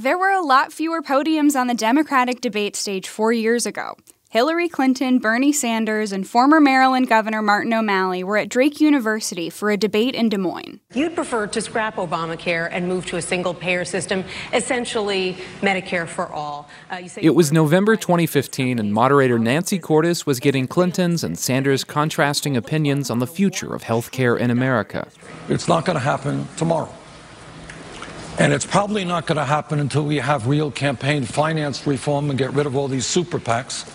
There were a lot fewer podiums on the Democratic debate stage four years ago. Hillary Clinton, Bernie Sanders, and former Maryland Governor Martin O'Malley were at Drake University for a debate in Des Moines. You'd prefer to scrap Obamacare and move to a single payer system, essentially Medicare for all. Uh, it was November 2015, and moderator Nancy Cordes was getting Clinton's and Sanders' contrasting opinions on the future of health care in America. It's not going to happen tomorrow. And it's probably not going to happen until we have real campaign finance reform and get rid of all these super PACs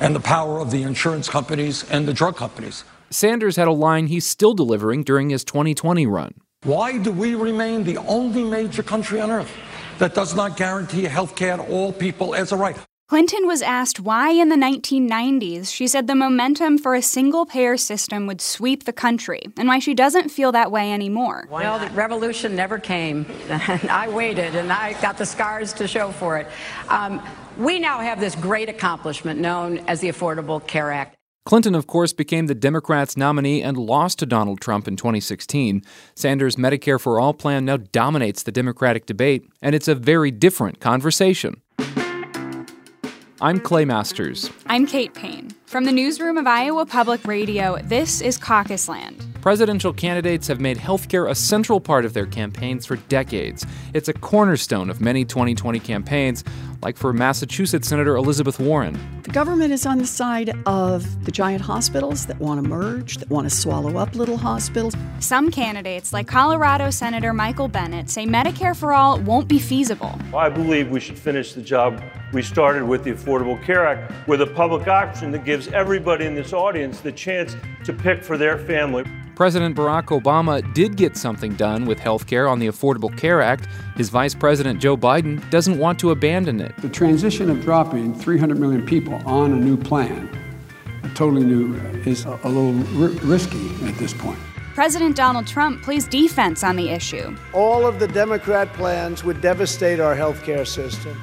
and the power of the insurance companies and the drug companies. Sanders had a line he's still delivering during his 2020 run. Why do we remain the only major country on earth that does not guarantee health care to all people as a right? Clinton was asked why in the 1990s she said the momentum for a single payer system would sweep the country and why she doesn't feel that way anymore. Well, the revolution never came. and I waited and I got the scars to show for it. Um, we now have this great accomplishment known as the Affordable Care Act. Clinton, of course, became the Democrats' nominee and lost to Donald Trump in 2016. Sanders' Medicare for All plan now dominates the Democratic debate, and it's a very different conversation. I'm Clay Masters. I'm Kate Payne. From the newsroom of Iowa Public Radio, this is Caucus Land. Presidential candidates have made healthcare a central part of their campaigns for decades. It's a cornerstone of many 2020 campaigns, like for Massachusetts Senator Elizabeth Warren. The government is on the side of the giant hospitals that want to merge, that want to swallow up little hospitals. Some candidates, like Colorado Senator Michael Bennet, say Medicare for All won't be feasible. I believe we should finish the job we started with the Affordable Care Act with a public option that gives everybody in this audience the chance to pick for their family. President Barack Obama did get something done with health care on the Affordable Care Act. His Vice President Joe Biden doesn't want to abandon it. The transition of dropping 300 million people on a new plan, a totally new, uh, is a, little r- risky at this point. President Donald Trump plays defense on the issue. All of the Democrat plans would devastate our health care system.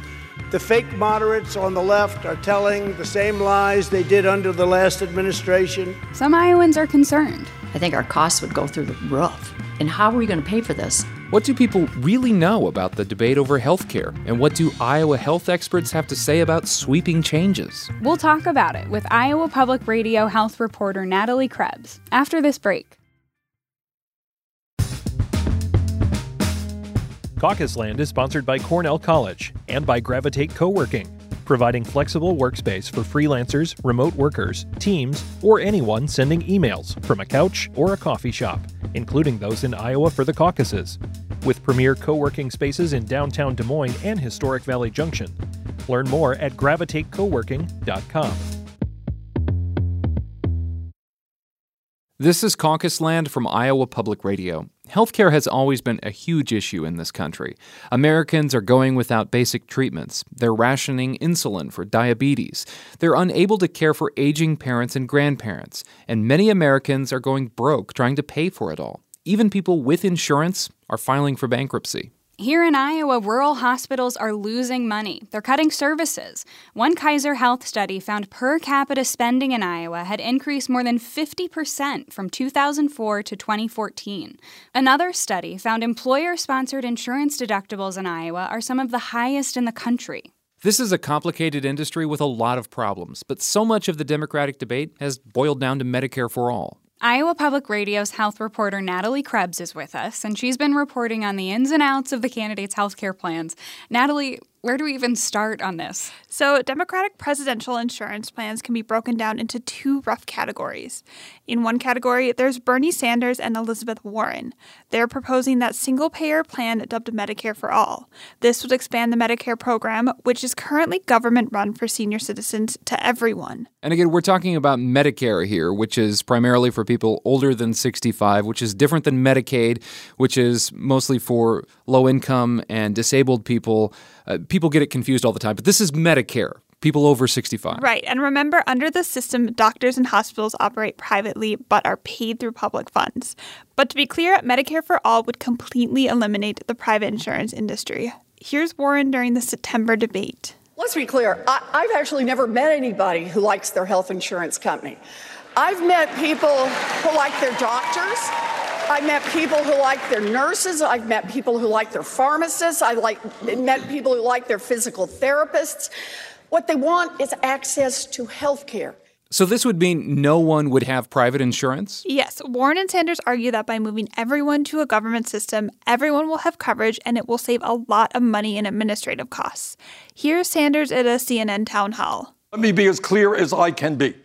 The fake moderates on the left are telling the same lies they did under the last administration. Some Iowans are concerned. I think our costs would go through the roof. And how are we going to pay for this? What do people really know about the debate over health care? And what do Iowa health experts have to say about sweeping changes? We'll talk about it with Iowa Public Radio health reporter Natalie Krebs after this break. Caucus Land is sponsored by Cornell College and by Gravitate Co-working, providing flexible workspace for freelancers, remote workers, teams, or anyone sending emails from a couch or a coffee shop, including those in Iowa for the caucuses. With premier co-working spaces in downtown Des Moines and historic Valley Junction. Learn more at gravitatecoworking.com. This is Caucus Land from Iowa Public Radio. Healthcare has always been a huge issue in this country. Americans are going without basic treatments. They're rationing insulin for diabetes. They're unable to care for aging parents and grandparents. And many Americans are going broke trying to pay for it all. Even people with insurance are filing for bankruptcy. Here in Iowa, rural hospitals are losing money. They're cutting services. One Kaiser Health study found per capita spending in Iowa had increased more than 50% from 2004 to 2014. Another study found employer sponsored insurance deductibles in Iowa are some of the highest in the country. This is a complicated industry with a lot of problems, but so much of the Democratic debate has boiled down to Medicare for all. Iowa Public Radio's health reporter Natalie Krebs is with us, and she's been reporting on the ins and outs of the candidates' health care plans. Natalie, where do we even start on this? So, Democratic presidential insurance plans can be broken down into two rough categories. In one category, there's Bernie Sanders and Elizabeth Warren. They're proposing that single payer plan dubbed Medicare for All. This would expand the Medicare program, which is currently government run for senior citizens, to everyone. And again, we're talking about Medicare here, which is primarily for people older than 65, which is different than Medicaid, which is mostly for low income and disabled people. Uh, people get it confused all the time, but this is Medicare. People over 65. Right. And remember, under the system, doctors and hospitals operate privately but are paid through public funds. But to be clear, Medicare for All would completely eliminate the private insurance industry. Here's Warren during the September debate. Let's be clear. I, have actually never met anybody who likes their health insurance company. I've met people who like their doctors, I met people who like their nurses. I've met people who like their pharmacists. I like met people who like their physical therapists. What they want is access to health care. So this would mean no one would have private insurance? Yes, Warren and Sanders argue that by moving everyone to a government system, everyone will have coverage and it will save a lot of money in administrative costs. Here's Sanders at a CNN town hall. Let me be as clear as I can be.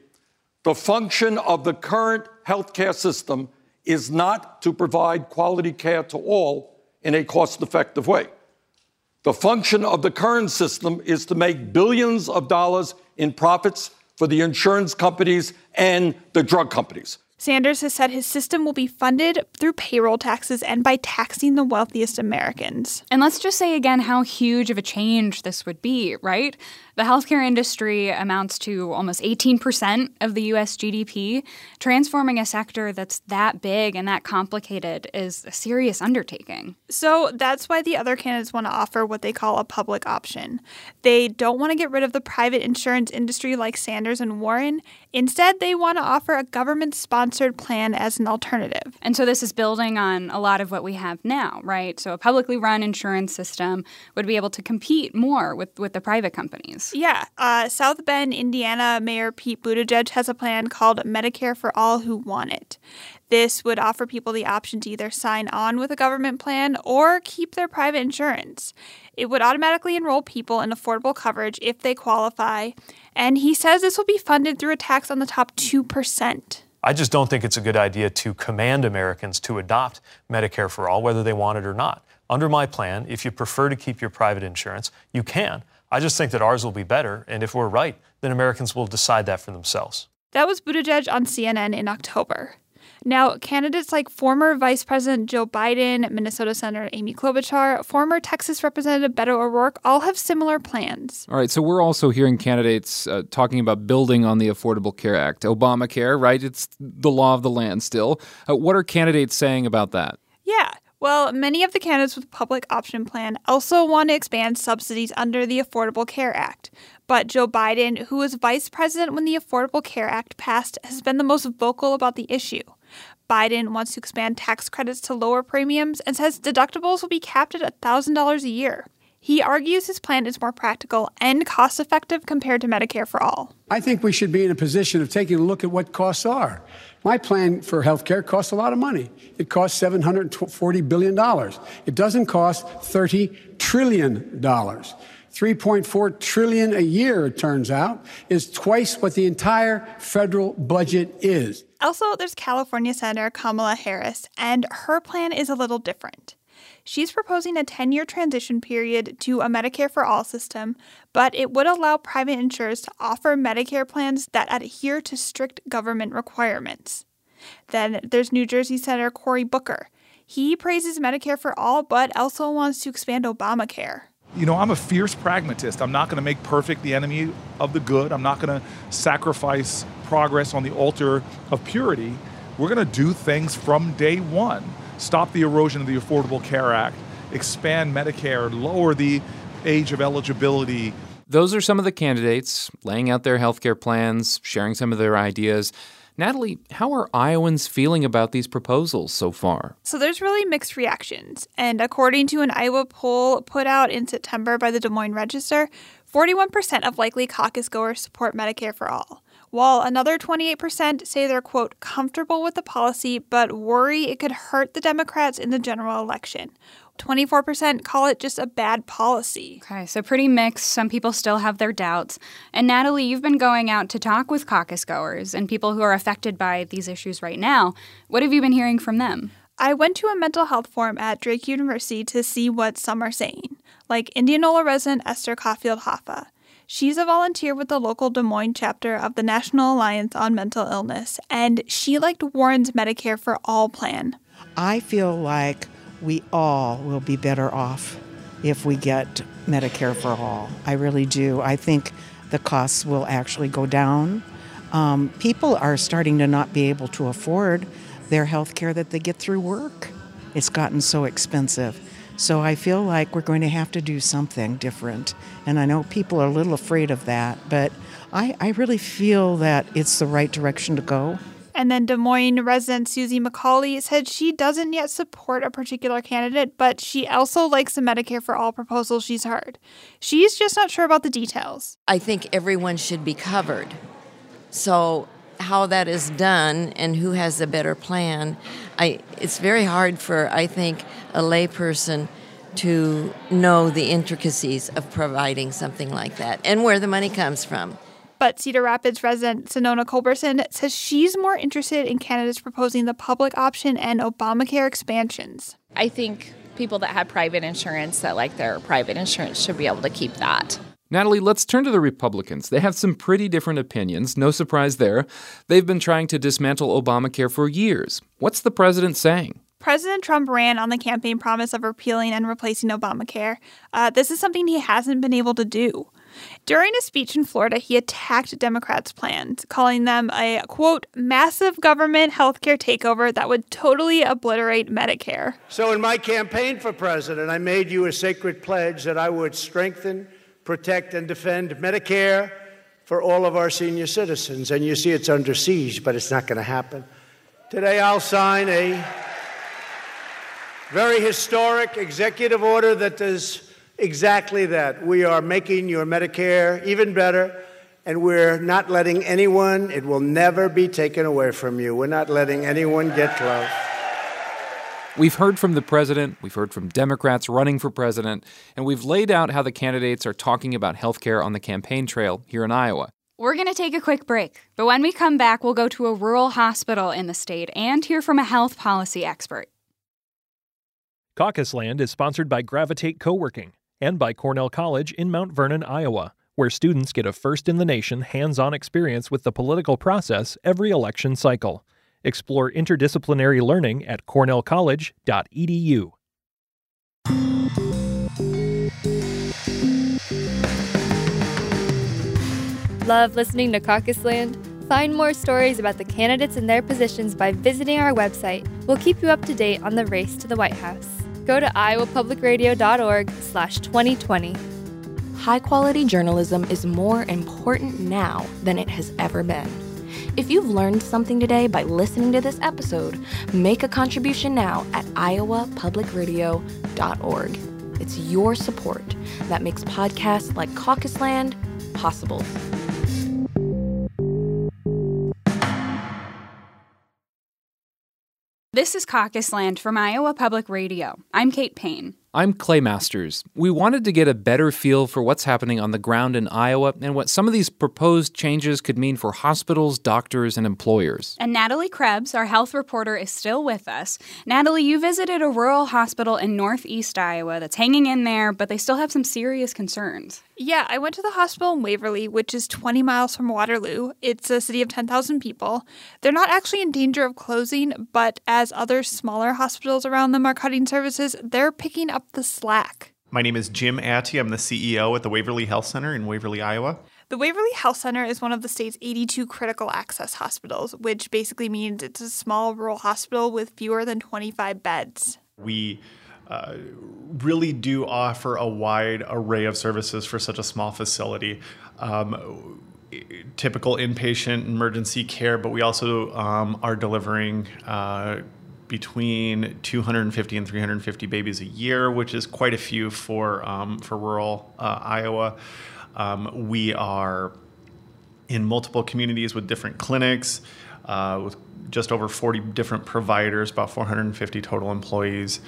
The function of the current healthcare system is not to provide quality care to all in a cost effective way. The function of the current system is to make billions of dollars in profits for the insurance companies and the drug companies. Sanders has said his system will be funded through payroll taxes and by taxing the wealthiest Americans. And let's just say again how huge of a change this would be, right? The healthcare industry amounts to almost 18% of the US GDP. Transforming a sector that's that big and that complicated is a serious undertaking. So that's why the other candidates want to offer what they call a public option. They don't want to get rid of the private insurance industry like Sanders and Warren. Instead, they want to offer a government sponsored plan as an alternative. And so this is building on a lot of what we have now, right? So a publicly run insurance system would be able to compete more with, with the private companies. Yeah. Uh, South Bend, Indiana Mayor Pete Buttigieg has a plan called Medicare for All Who Want It. This would offer people the option to either sign on with a government plan or keep their private insurance. It would automatically enroll people in affordable coverage if they qualify, and he says this will be funded through a tax on the top 2%. I just don't think it's a good idea to command Americans to adopt Medicare for all, whether they want it or not. Under my plan, if you prefer to keep your private insurance, you can. I just think that ours will be better, and if we're right, then Americans will decide that for themselves. That was Buttigieg on CNN in October. Now, candidates like former Vice President Joe Biden, Minnesota Senator Amy Klobuchar, former Texas Representative Beto O'Rourke all have similar plans. All right, so we're also hearing candidates uh, talking about building on the Affordable Care Act. Obamacare, right? It's the law of the land still. Uh, what are candidates saying about that? Yeah. Well, many of the candidates with public option plan also want to expand subsidies under the Affordable Care Act. But Joe Biden, who was vice president when the Affordable Care Act passed, has been the most vocal about the issue. Biden wants to expand tax credits to lower premiums and says deductibles will be capped at $1,000 a year. He argues his plan is more practical and cost effective compared to Medicare for all. I think we should be in a position of taking a look at what costs are. My plan for health care costs a lot of money. It costs $740 billion. It doesn't cost $30 trillion. 3.4 trillion a year it turns out is twice what the entire federal budget is also there's california senator kamala harris and her plan is a little different She's proposing a 10 year transition period to a Medicare for All system, but it would allow private insurers to offer Medicare plans that adhere to strict government requirements. Then there's New Jersey Senator Cory Booker. He praises Medicare for All, but also wants to expand Obamacare. You know, I'm a fierce pragmatist. I'm not going to make perfect the enemy of the good. I'm not going to sacrifice progress on the altar of purity. We're going to do things from day one stop the erosion of the Affordable Care Act, expand Medicare, lower the age of eligibility. Those are some of the candidates laying out their healthcare plans, sharing some of their ideas. Natalie, how are Iowans feeling about these proposals so far? So there's really mixed reactions. And according to an Iowa poll put out in September by the Des Moines Register, 41% of likely caucus goers support Medicare for all while another 28% say they're, quote, comfortable with the policy but worry it could hurt the Democrats in the general election. 24% call it just a bad policy. Okay, so pretty mixed. Some people still have their doubts. And Natalie, you've been going out to talk with caucus goers and people who are affected by these issues right now. What have you been hearing from them? I went to a mental health forum at Drake University to see what some are saying, like Indianola resident Esther Caulfield Hoffa. She's a volunteer with the local Des Moines chapter of the National Alliance on Mental Illness, and she liked Warren's Medicare for All plan. I feel like we all will be better off if we get Medicare for All. I really do. I think the costs will actually go down. Um, people are starting to not be able to afford their health care that they get through work. It's gotten so expensive. So I feel like we're going to have to do something different. And I know people are a little afraid of that, but I, I really feel that it's the right direction to go. And then Des Moines resident Susie McCauley said she doesn't yet support a particular candidate, but she also likes the Medicare for All proposal she's heard. She's just not sure about the details. I think everyone should be covered. So, how that is done and who has the better plan, I, it's very hard for, I think, a layperson to know the intricacies of providing something like that and where the money comes from. But Cedar Rapids resident Sonona Culberson says she's more interested in candidates proposing the public option and Obamacare expansions. I think people that have private insurance that like their private insurance should be able to keep that. Natalie, let's turn to the Republicans. They have some pretty different opinions. No surprise there. They've been trying to dismantle Obamacare for years. What's the president saying? President Trump ran on the campaign promise of repealing and replacing Obamacare. Uh, this is something he hasn't been able to do. During a speech in Florida, he attacked Democrats' plans, calling them a, quote, massive government healthcare takeover that would totally obliterate Medicare. So, in my campaign for president, I made you a sacred pledge that I would strengthen, protect, and defend Medicare for all of our senior citizens. And you see it's under siege, but it's not going to happen. Today, I'll sign a very historic executive order that does exactly that. We are making your Medicare even better, and we're not letting anyone, it will never be taken away from you. We're not letting anyone get close. We've heard from the president, we've heard from Democrats running for president, and we've laid out how the candidates are talking about health care on the campaign trail here in Iowa. We're going to take a quick break, but when we come back, we'll go to a rural hospital in the state and hear from a health policy expert. Caucus Land is sponsored by Gravitate Co-working and by Cornell College in Mount Vernon, Iowa, where students get a first in the nation hands-on experience with the political process every election cycle. Explore interdisciplinary learning at cornellcollege.edu. Love listening to Caucus Land? Find more stories about the candidates and their positions by visiting our website. We'll keep you up to date on the race to the White House. Go to iowapublicradio.org slash 2020. High quality journalism is more important now than it has ever been. If you've learned something today by listening to this episode, make a contribution now at iowapublicradio.org. It's your support that makes podcasts like Caucus Land possible. This is Caucus Land from Iowa Public Radio. I'm Kate Payne. I'm Clay Masters. We wanted to get a better feel for what's happening on the ground in Iowa and what some of these proposed changes could mean for hospitals, doctors, and employers. And Natalie Krebs, our health reporter, is still with us. Natalie, you visited a rural hospital in northeast Iowa that's hanging in there, but they still have some serious concerns. Yeah, I went to the hospital in Waverly, which is 20 miles from Waterloo. It's a city of 10,000 people. They're not actually in danger of closing, but as other smaller hospitals around them are cutting services, they're picking up the slack. My name is Jim Atty. I'm the CEO at the Waverly Health Center in Waverly, Iowa. The Waverly Health Center is one of the state's 82 critical access hospitals, which basically means it's a small rural hospital with fewer than 25 beds. We uh, really do offer a wide array of services for such a small facility. Um, typical inpatient emergency care, but we also um, are delivering uh, between 250 and 350 babies a year, which is quite a few for um, for rural uh, Iowa. Um, we are in multiple communities with different clinics, uh, with just over 40 different providers, about 450 total employees,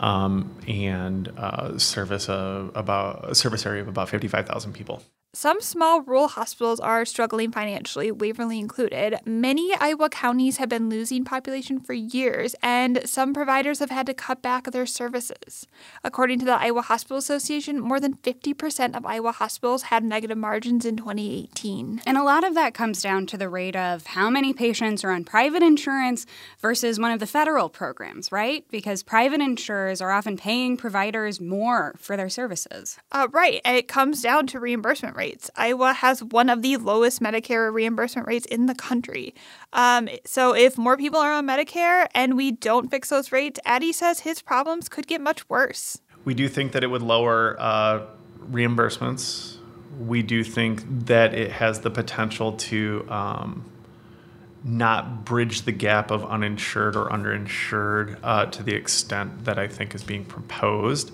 um, and uh, service about a service area of about 55,000 people. Some small rural hospitals are struggling financially, Waverly included. Many Iowa counties have been losing population for years, and some providers have had to cut back their services. According to the Iowa Hospital Association, more than 50% of Iowa hospitals had negative margins in 2018. And a lot of that comes down to the rate of how many patients are on private insurance versus one of the federal programs, right? Because private insurers are often paying providers more for their services. Uh, right. It comes down to reimbursement rates rates. Iowa has one of the lowest Medicare reimbursement rates in the country. Um, so if more people are on Medicare and we don't fix those rates, Addy says his problems could get much worse. We do think that it would lower uh, reimbursements. We do think that it has the potential to um, not bridge the gap of uninsured or underinsured uh, to the extent that I think is being proposed.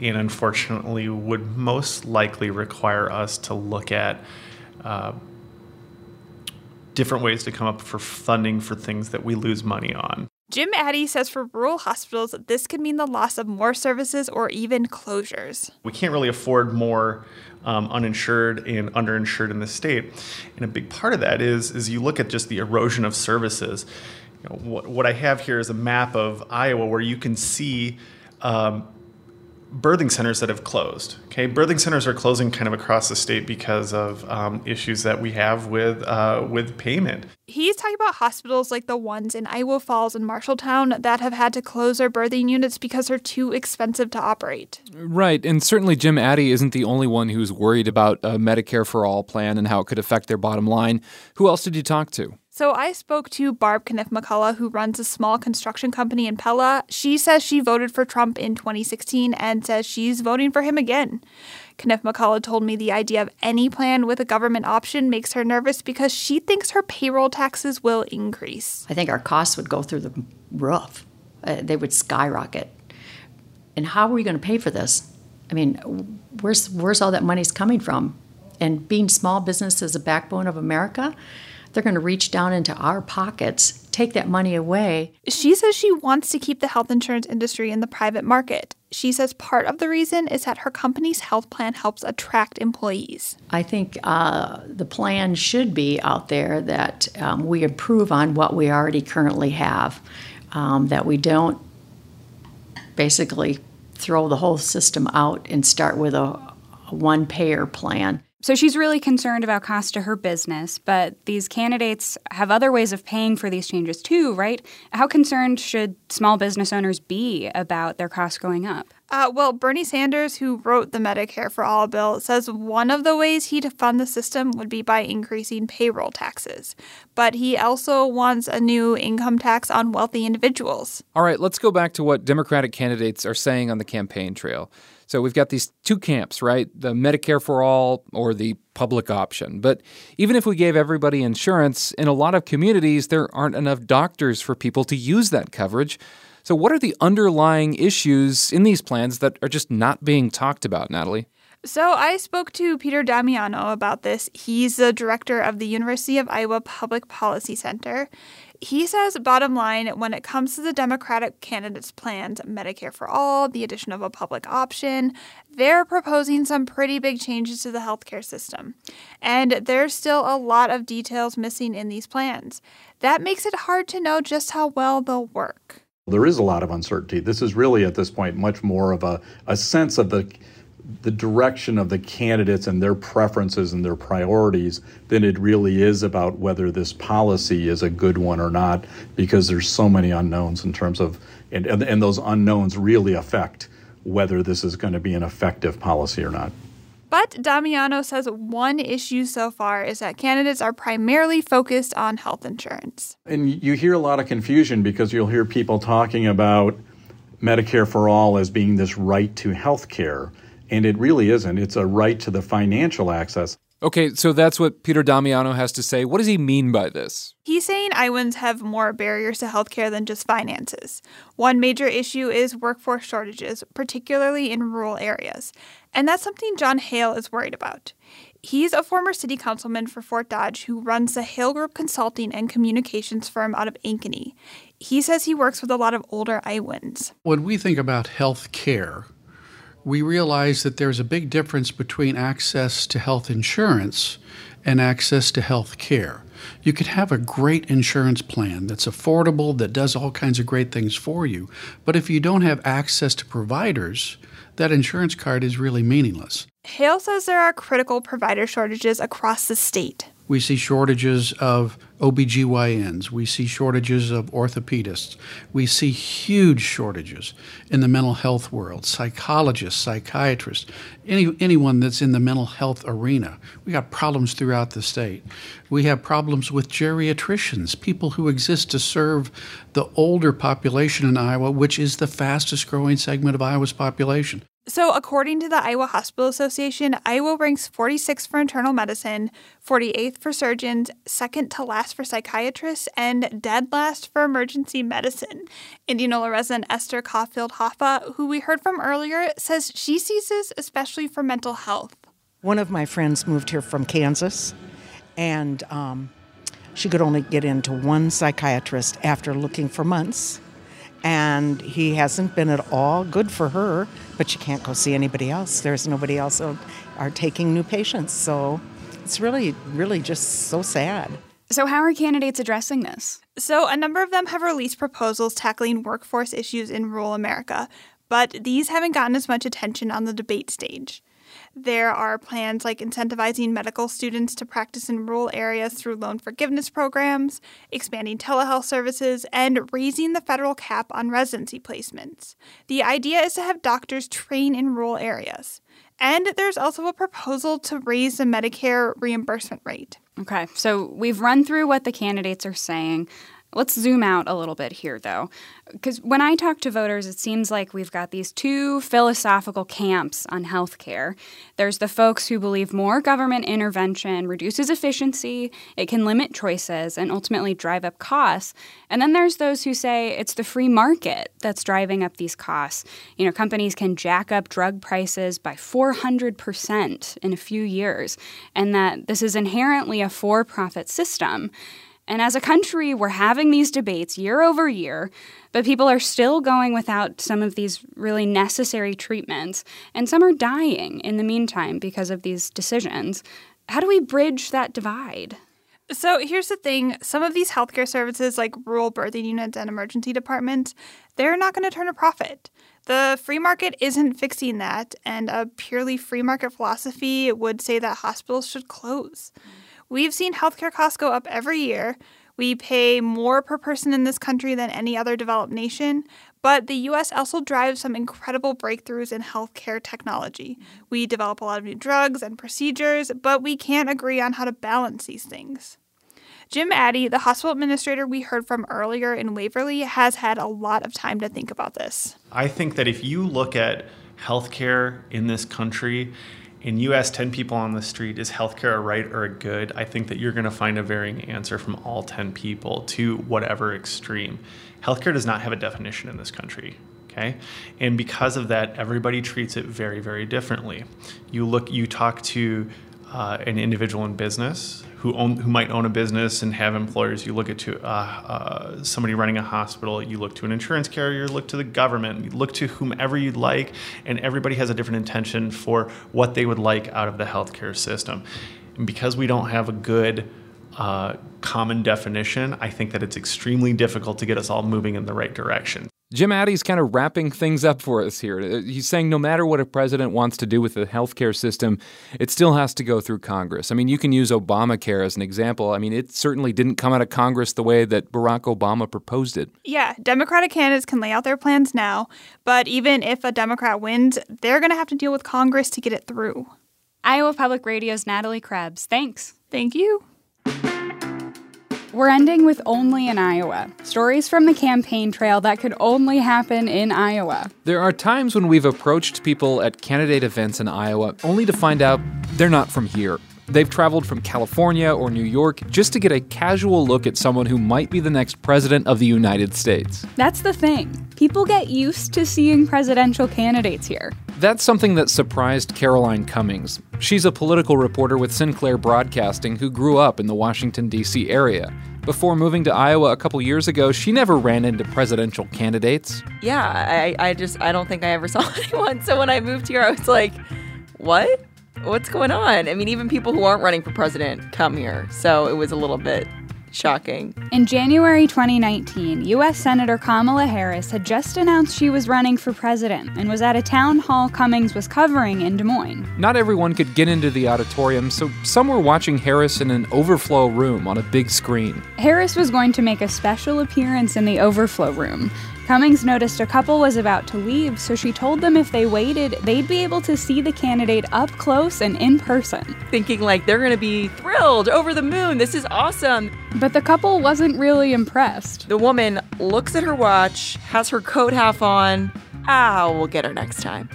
And unfortunately, would most likely require us to look at uh, different ways to come up for funding for things that we lose money on. Jim Addy says for rural hospitals, this could mean the loss of more services or even closures. We can't really afford more um, uninsured and underinsured in the state, and a big part of that is is you look at just the erosion of services. You know, what, what I have here is a map of Iowa where you can see um, birthing centers that have closed. Okay, birthing centers are closing kind of across the state because of um, issues that we have with uh, with payment. He's talking about hospitals like the ones in Iowa Falls and Marshalltown that have had to close their birthing units because they're too expensive to operate. Right, and certainly Jim Addy isn't the only one who's worried about a Medicare for All plan and how it could affect their bottom line. Who else did you talk to? So I spoke to Barb Kniff McCullough, who runs a small construction company in Pella. She says she voted for Trump in 2016 and says she's voting for him again. Kniff McCullough told me the idea of any plan with a government option makes her nervous because she thinks her payroll taxes will increase. I think our costs would go through the roof. Uh, they would skyrocket. And how are we going to pay for this? I mean, where's where's all that money's coming from? And being small business is the backbone of America they're going to reach down into our pockets, take that money away. She says she wants to keep the health insurance industry in the private market. She says part of the reason is that her company's health plan helps attract employees. I think uh, the plan should be out there that um, we improve on what we already currently have, um, that we don't basically throw the whole system out and start with a, a one payer plan. So she's really concerned about cost to her business, but these candidates have other ways of paying for these changes too, right? How concerned should small business owners be about their costs going up? Uh, well, Bernie Sanders, who wrote the Medicare for All bill, says one of the ways he'd fund the system would be by increasing payroll taxes. But he also wants a new income tax on wealthy individuals. All right, let's go back to what Democratic candidates are saying on the campaign trail. So we've got these two camps, right? The Medicare for all or the public option. But even if we gave everybody insurance, in a lot of communities, there aren't enough doctors for people to use that coverage. So, what are the underlying issues in these plans that are just not being talked about, Natalie? So I spoke to Peter Damiano about this. He's the director of the University of Iowa Public Policy Center. He says, bottom line, when it comes to the Democratic candidates' plans, Medicare for all, the addition of a public option, they're proposing some pretty big changes to the healthcare system. And there's still a lot of details missing in these plans. That makes it hard to know just how well they'll work. There is a lot of uncertainty. This is really, at this point, much more of a, a sense of the the direction of the candidates and their preferences and their priorities than it really is about whether this policy is a good one or not because there's so many unknowns in terms of and, and, and those unknowns really affect whether this is going to be an effective policy or not. But Damiano says one issue so far is that candidates are primarily focused on health insurance. And you hear a lot of confusion because you'll hear people talking about Medicare for all as being this right to health care and it really isn't. It's a right to the financial access. Okay, so that's what Peter Damiano has to say. What does he mean by this? He's saying Iowans have more barriers to healthcare than just finances. One major issue is workforce shortages, particularly in rural areas. And that's something John Hale is worried about. He's a former city councilman for Fort Dodge who runs the Hale Group consulting and communications firm out of Ankeny. He says he works with a lot of older Iowans. When we think about health care, we realize that there's a big difference between access to health insurance and access to health care. You could have a great insurance plan that's affordable, that does all kinds of great things for you, but if you don't have access to providers, that insurance card is really meaningless. Hale says there are critical provider shortages across the state. We see shortages of OBGYNs. We see shortages of orthopedists. We see huge shortages in the mental health world, psychologists, psychiatrists, any, anyone that's in the mental health arena. We got problems throughout the state. We have problems with geriatricians, people who exist to serve the older population in Iowa, which is the fastest growing segment of Iowa's population. So, according to the Iowa Hospital Association, Iowa ranks 46th for internal medicine, 48th for surgeons, second to last for psychiatrists, and dead last for emergency medicine. Indianola resident Esther Caulfield Hoffa, who we heard from earlier, says she sees this especially for mental health. One of my friends moved here from Kansas, and um, she could only get into one psychiatrist after looking for months. And he hasn't been at all good for her, but she can't go see anybody else. There's nobody else who are taking new patients. So it's really, really just so sad. So, how are candidates addressing this? So, a number of them have released proposals tackling workforce issues in rural America, but these haven't gotten as much attention on the debate stage. There are plans like incentivizing medical students to practice in rural areas through loan forgiveness programs, expanding telehealth services, and raising the federal cap on residency placements. The idea is to have doctors train in rural areas. And there's also a proposal to raise the Medicare reimbursement rate. Okay, so we've run through what the candidates are saying. Let's zoom out a little bit here, though. Because when I talk to voters, it seems like we've got these two philosophical camps on healthcare. There's the folks who believe more government intervention reduces efficiency, it can limit choices, and ultimately drive up costs. And then there's those who say it's the free market that's driving up these costs. You know, companies can jack up drug prices by 400% in a few years, and that this is inherently a for profit system. And as a country, we're having these debates year over year, but people are still going without some of these really necessary treatments, and some are dying in the meantime because of these decisions. How do we bridge that divide? So here's the thing some of these healthcare services, like rural birthing units and emergency departments, they're not going to turn a profit. The free market isn't fixing that, and a purely free market philosophy would say that hospitals should close. We've seen healthcare costs go up every year. We pay more per person in this country than any other developed nation, but the US also drives some incredible breakthroughs in healthcare technology. We develop a lot of new drugs and procedures, but we can't agree on how to balance these things. Jim Addy, the hospital administrator we heard from earlier in Waverly, has had a lot of time to think about this. I think that if you look at healthcare in this country, and you ask 10 people on the street, is healthcare a right or a good? I think that you're going to find a varying answer from all 10 people to whatever extreme. Healthcare does not have a definition in this country. Okay, and because of that, everybody treats it very, very differently. You look, you talk to uh, an individual in business who own, who might own a business and have employers. You look at to uh, uh, somebody running a hospital. You look to an insurance carrier. Look to the government. You look to whomever you'd like, and everybody has a different intention for what they would like out of the healthcare system. And because we don't have a good uh, common definition, I think that it's extremely difficult to get us all moving in the right direction. Jim Addy's kind of wrapping things up for us here. Uh, he's saying no matter what a president wants to do with the healthcare system, it still has to go through Congress. I mean, you can use Obamacare as an example. I mean, it certainly didn't come out of Congress the way that Barack Obama proposed it. Yeah, Democratic candidates can lay out their plans now, but even if a Democrat wins, they're going to have to deal with Congress to get it through. Iowa Public Radio's Natalie Krebs. Thanks. Thank you. We're ending with Only in Iowa stories from the campaign trail that could only happen in Iowa. There are times when we've approached people at candidate events in Iowa only to find out they're not from here. They've traveled from California or New York just to get a casual look at someone who might be the next president of the United States. That's the thing. People get used to seeing presidential candidates here. That's something that surprised Caroline Cummings. She's a political reporter with Sinclair Broadcasting who grew up in the Washington, D.C. area. Before moving to Iowa a couple years ago, she never ran into presidential candidates. Yeah, I, I just, I don't think I ever saw anyone. So when I moved here, I was like, what? What's going on? I mean, even people who aren't running for president come here. So it was a little bit Shocking. In January 2019, U.S. Senator Kamala Harris had just announced she was running for president and was at a town hall Cummings was covering in Des Moines. Not everyone could get into the auditorium, so some were watching Harris in an overflow room on a big screen. Harris was going to make a special appearance in the overflow room. Cummings noticed a couple was about to leave, so she told them if they waited, they'd be able to see the candidate up close and in person. Thinking like they're going to be thrilled, over the moon, this is awesome. But the couple wasn't really impressed. The woman looks at her watch, has her coat half on. Ah, we'll get her next time.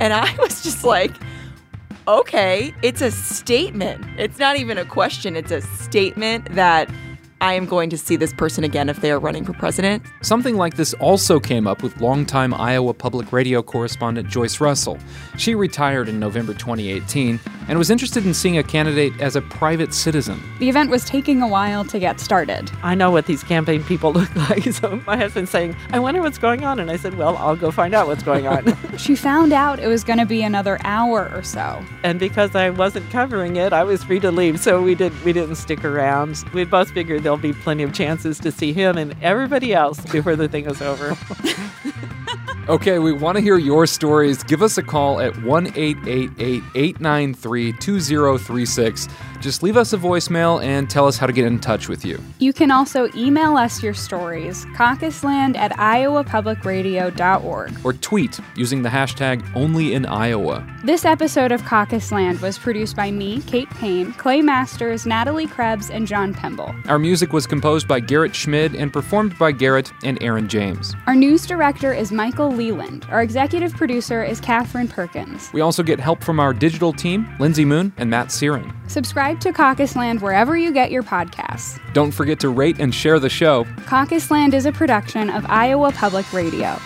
And I was just like, okay, it's a statement. It's not even a question, it's a statement that I am going to see this person again if they are running for president. Something like this also came up with longtime Iowa Public Radio correspondent Joyce Russell. She retired in November 2018 and was interested in seeing a candidate as a private citizen. The event was taking a while to get started. I know what these campaign people look like, so my husband's saying, I wonder what's going on. And I said, Well, I'll go find out what's going on. she found out it was going to be another hour or so. And because I wasn't covering it, I was free to leave, so we, did, we didn't stick around. We both figured there'll be plenty of chances to see him and everybody else before the thing is over. Okay, we want to hear your stories. Give us a call at 1 893 2036. Just leave us a voicemail and tell us how to get in touch with you. You can also email us your stories, caucusland at iowapublicradio.org. Or tweet using the hashtag OnlyInIowa. This episode of Caucusland was produced by me, Kate Payne, Clay Masters, Natalie Krebs, and John Pemble. Our music was composed by Garrett Schmid and performed by Garrett and Aaron James. Our news director is Michael Leland. Our executive producer is Katherine Perkins. We also get help from our digital team, Lindsay Moon and Matt Searing. Subscribe to Caucus Land wherever you get your podcasts. Don't forget to rate and share the show. Caucus Land is a production of Iowa Public Radio.